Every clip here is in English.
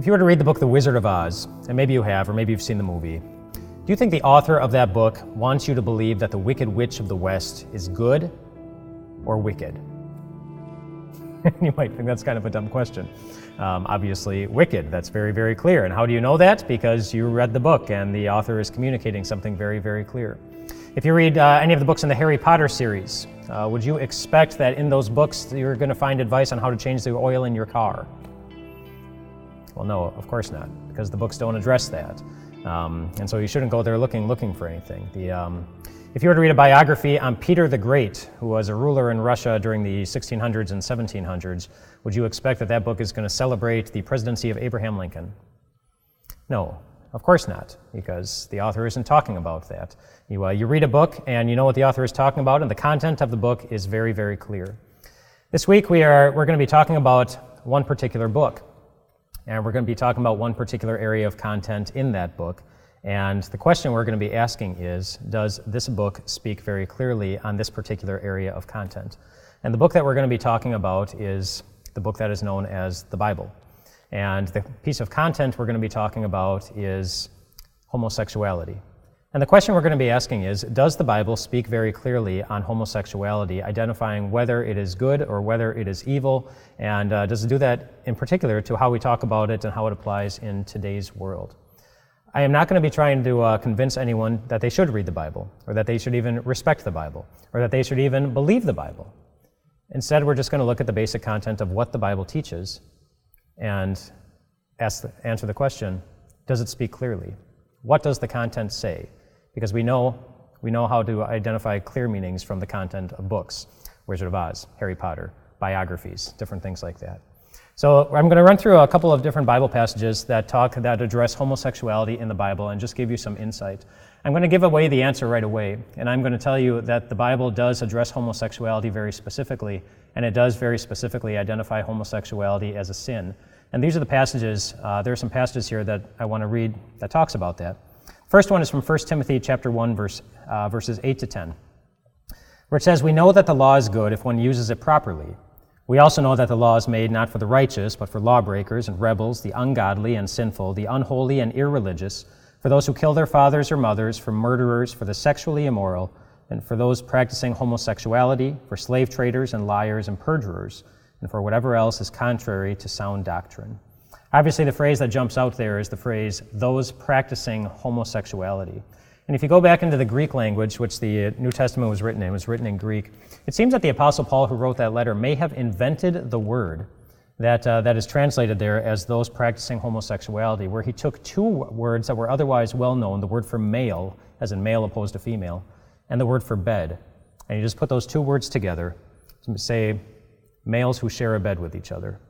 If you were to read the book The Wizard of Oz, and maybe you have, or maybe you've seen the movie, do you think the author of that book wants you to believe that the Wicked Witch of the West is good or wicked? you might think that's kind of a dumb question. Um, obviously, wicked, that's very, very clear. And how do you know that? Because you read the book and the author is communicating something very, very clear. If you read uh, any of the books in the Harry Potter series, uh, would you expect that in those books you're going to find advice on how to change the oil in your car? Well, no, of course not, because the books don't address that. Um, and so you shouldn't go there looking looking for anything. The, um, if you were to read a biography on Peter the Great, who was a ruler in Russia during the 1600s and 1700s, would you expect that that book is going to celebrate the presidency of Abraham Lincoln? No, of course not, because the author isn't talking about that. You, uh, you read a book and you know what the author is talking about, and the content of the book is very, very clear. This week we are, we're going to be talking about one particular book. And we're going to be talking about one particular area of content in that book. And the question we're going to be asking is Does this book speak very clearly on this particular area of content? And the book that we're going to be talking about is the book that is known as the Bible. And the piece of content we're going to be talking about is homosexuality. And the question we're going to be asking is Does the Bible speak very clearly on homosexuality, identifying whether it is good or whether it is evil? And uh, does it do that in particular to how we talk about it and how it applies in today's world? I am not going to be trying to uh, convince anyone that they should read the Bible, or that they should even respect the Bible, or that they should even believe the Bible. Instead, we're just going to look at the basic content of what the Bible teaches and ask answer the question Does it speak clearly? What does the content say? Because we know, we know how to identify clear meanings from the content of books Wizard of Oz, Harry Potter, biographies, different things like that. So I'm going to run through a couple of different Bible passages that talk that address homosexuality in the Bible and just give you some insight. I'm going to give away the answer right away, and I'm going to tell you that the Bible does address homosexuality very specifically, and it does very specifically identify homosexuality as a sin. And these are the passages. Uh, there are some passages here that I want to read that talks about that. First one is from 1 Timothy chapter 1, verse, uh, verses 8 to 10, where it says, We know that the law is good if one uses it properly. We also know that the law is made not for the righteous, but for lawbreakers and rebels, the ungodly and sinful, the unholy and irreligious, for those who kill their fathers or mothers, for murderers, for the sexually immoral, and for those practicing homosexuality, for slave traders and liars and perjurers, and for whatever else is contrary to sound doctrine. Obviously, the phrase that jumps out there is the phrase, those practicing homosexuality. And if you go back into the Greek language, which the New Testament was written in, was written in Greek, it seems that the Apostle Paul, who wrote that letter, may have invented the word that, uh, that is translated there as those practicing homosexuality, where he took two words that were otherwise well known the word for male, as in male opposed to female, and the word for bed. And he just put those two words together to say males who share a bed with each other.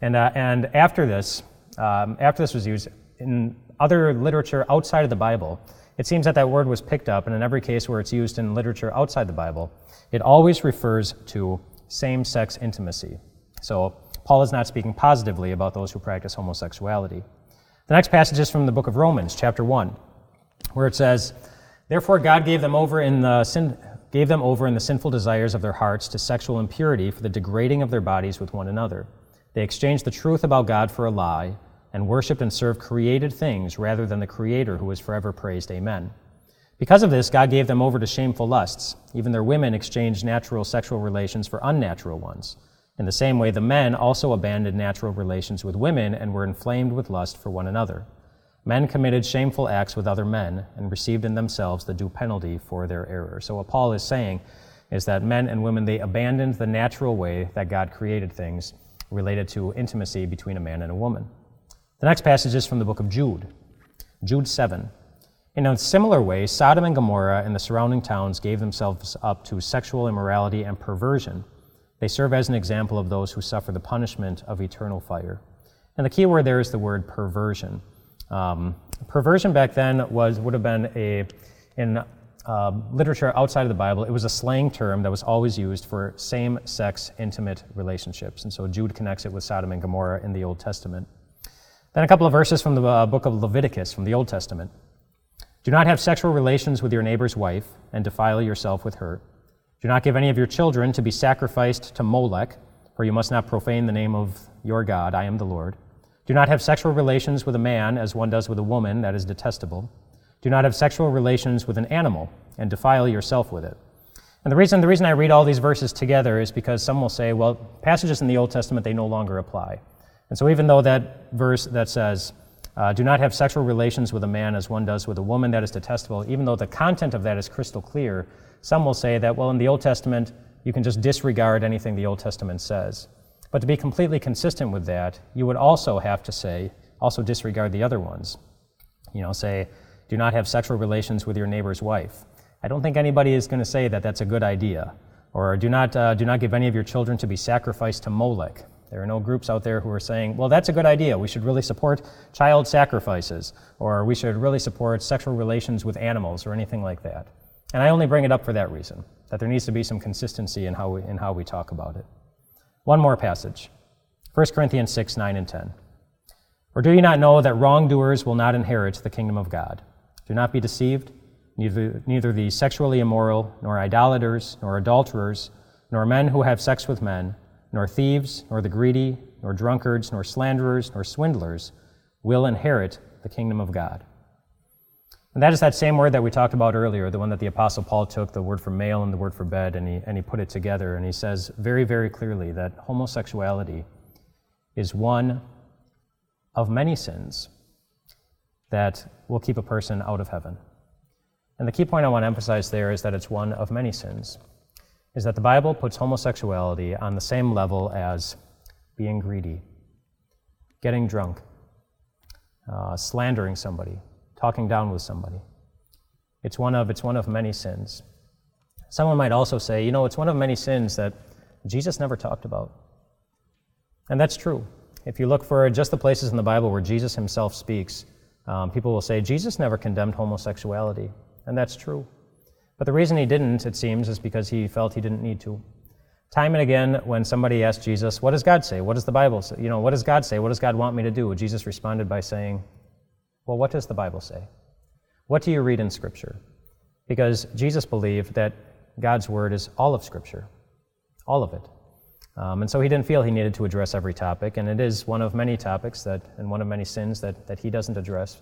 And, uh, and after this, um, after this was used in other literature outside of the Bible, it seems that that word was picked up, and in every case where it's used in literature outside the Bible, it always refers to same sex intimacy. So Paul is not speaking positively about those who practice homosexuality. The next passage is from the book of Romans, chapter 1, where it says, Therefore God gave them over in the sin, gave them over in the sinful desires of their hearts to sexual impurity for the degrading of their bodies with one another. They exchanged the truth about God for a lie and worshiped and served created things rather than the Creator who is forever praised. Amen. Because of this, God gave them over to shameful lusts. Even their women exchanged natural sexual relations for unnatural ones. In the same way, the men also abandoned natural relations with women and were inflamed with lust for one another. Men committed shameful acts with other men and received in themselves the due penalty for their error. So, what Paul is saying is that men and women, they abandoned the natural way that God created things related to intimacy between a man and a woman. The next passage is from the book of Jude, Jude 7. In a similar way, Sodom and Gomorrah and the surrounding towns gave themselves up to sexual immorality and perversion. They serve as an example of those who suffer the punishment of eternal fire. And the key word there is the word perversion. Um, perversion back then was would have been a in uh, literature outside of the Bible, it was a slang term that was always used for same sex intimate relationships. And so Jude connects it with Sodom and Gomorrah in the Old Testament. Then a couple of verses from the uh, book of Leviticus from the Old Testament. Do not have sexual relations with your neighbor's wife and defile yourself with her. Do not give any of your children to be sacrificed to Molech, for you must not profane the name of your God. I am the Lord. Do not have sexual relations with a man as one does with a woman, that is detestable. Do not have sexual relations with an animal and defile yourself with it. And the reason, the reason I read all these verses together is because some will say, well, passages in the Old Testament, they no longer apply. And so even though that verse that says, uh, do not have sexual relations with a man as one does with a woman, that is detestable, even though the content of that is crystal clear, some will say that, well, in the Old Testament, you can just disregard anything the Old Testament says. But to be completely consistent with that, you would also have to say, also disregard the other ones. You know, say, do not have sexual relations with your neighbor's wife. I don't think anybody is going to say that that's a good idea. Or do not, uh, do not give any of your children to be sacrificed to Molech. There are no groups out there who are saying, well, that's a good idea. We should really support child sacrifices, or we should really support sexual relations with animals, or anything like that. And I only bring it up for that reason, that there needs to be some consistency in how we, in how we talk about it. One more passage 1 Corinthians 6 9 and 10. Or do you not know that wrongdoers will not inherit the kingdom of God? Do not be deceived. Neither, neither the sexually immoral, nor idolaters, nor adulterers, nor men who have sex with men, nor thieves, nor the greedy, nor drunkards, nor slanderers, nor swindlers will inherit the kingdom of God. And that is that same word that we talked about earlier, the one that the Apostle Paul took, the word for male and the word for bed, and he, and he put it together. And he says very, very clearly that homosexuality is one of many sins that will keep a person out of heaven. And the key point I want to emphasize there is that it's one of many sins is that the Bible puts homosexuality on the same level as being greedy, getting drunk, uh, slandering somebody, talking down with somebody. It's one of, it's one of many sins. Someone might also say, you know, it's one of many sins that Jesus never talked about. And that's true. If you look for just the places in the Bible where Jesus himself speaks, um, people will say, Jesus never condemned homosexuality. And that's true. But the reason he didn't, it seems, is because he felt he didn't need to. Time and again, when somebody asked Jesus, What does God say? What does the Bible say? You know, what does God say? What does God want me to do? Jesus responded by saying, Well, what does the Bible say? What do you read in Scripture? Because Jesus believed that God's Word is all of Scripture, all of it. Um, and so he didn't feel he needed to address every topic, and it is one of many topics that, and one of many sins that, that he doesn't address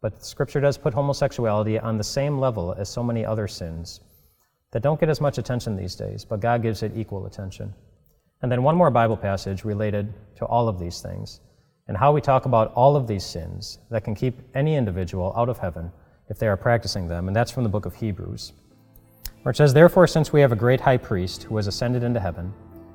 but Scripture does put homosexuality on the same level as so many other sins that don't get as much attention these days, but God gives it equal attention. And then one more Bible passage related to all of these things and how we talk about all of these sins that can keep any individual out of heaven if they are practicing them, and that's from the book of Hebrews, where it says, Therefore, since we have a great high priest who has ascended into heaven,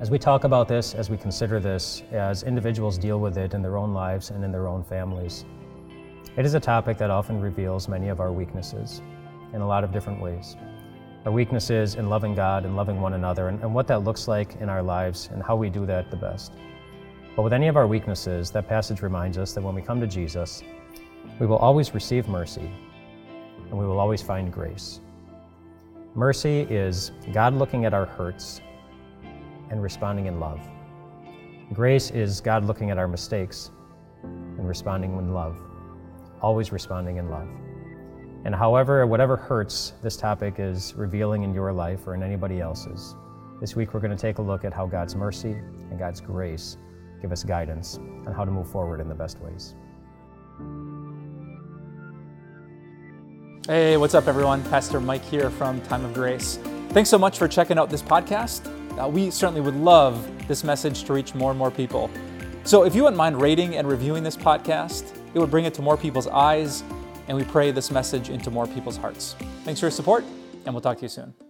as we talk about this, as we consider this, as individuals deal with it in their own lives and in their own families, it is a topic that often reveals many of our weaknesses in a lot of different ways. Our weaknesses in loving God and loving one another, and, and what that looks like in our lives and how we do that the best. But with any of our weaknesses, that passage reminds us that when we come to Jesus, we will always receive mercy and we will always find grace. Mercy is God looking at our hurts and responding in love. Grace is God looking at our mistakes and responding in love always responding in love. And however, whatever hurts this topic is revealing in your life or in anybody else's, this week we're going to take a look at how God's mercy and God's grace give us guidance on how to move forward in the best ways. Hey, what's up, everyone? Pastor Mike here from Time of Grace. Thanks so much for checking out this podcast. Uh, we certainly would love this message to reach more and more people. So if you wouldn't mind rating and reviewing this podcast, it would bring it to more people's eyes, and we pray this message into more people's hearts. Thanks for your support, and we'll talk to you soon.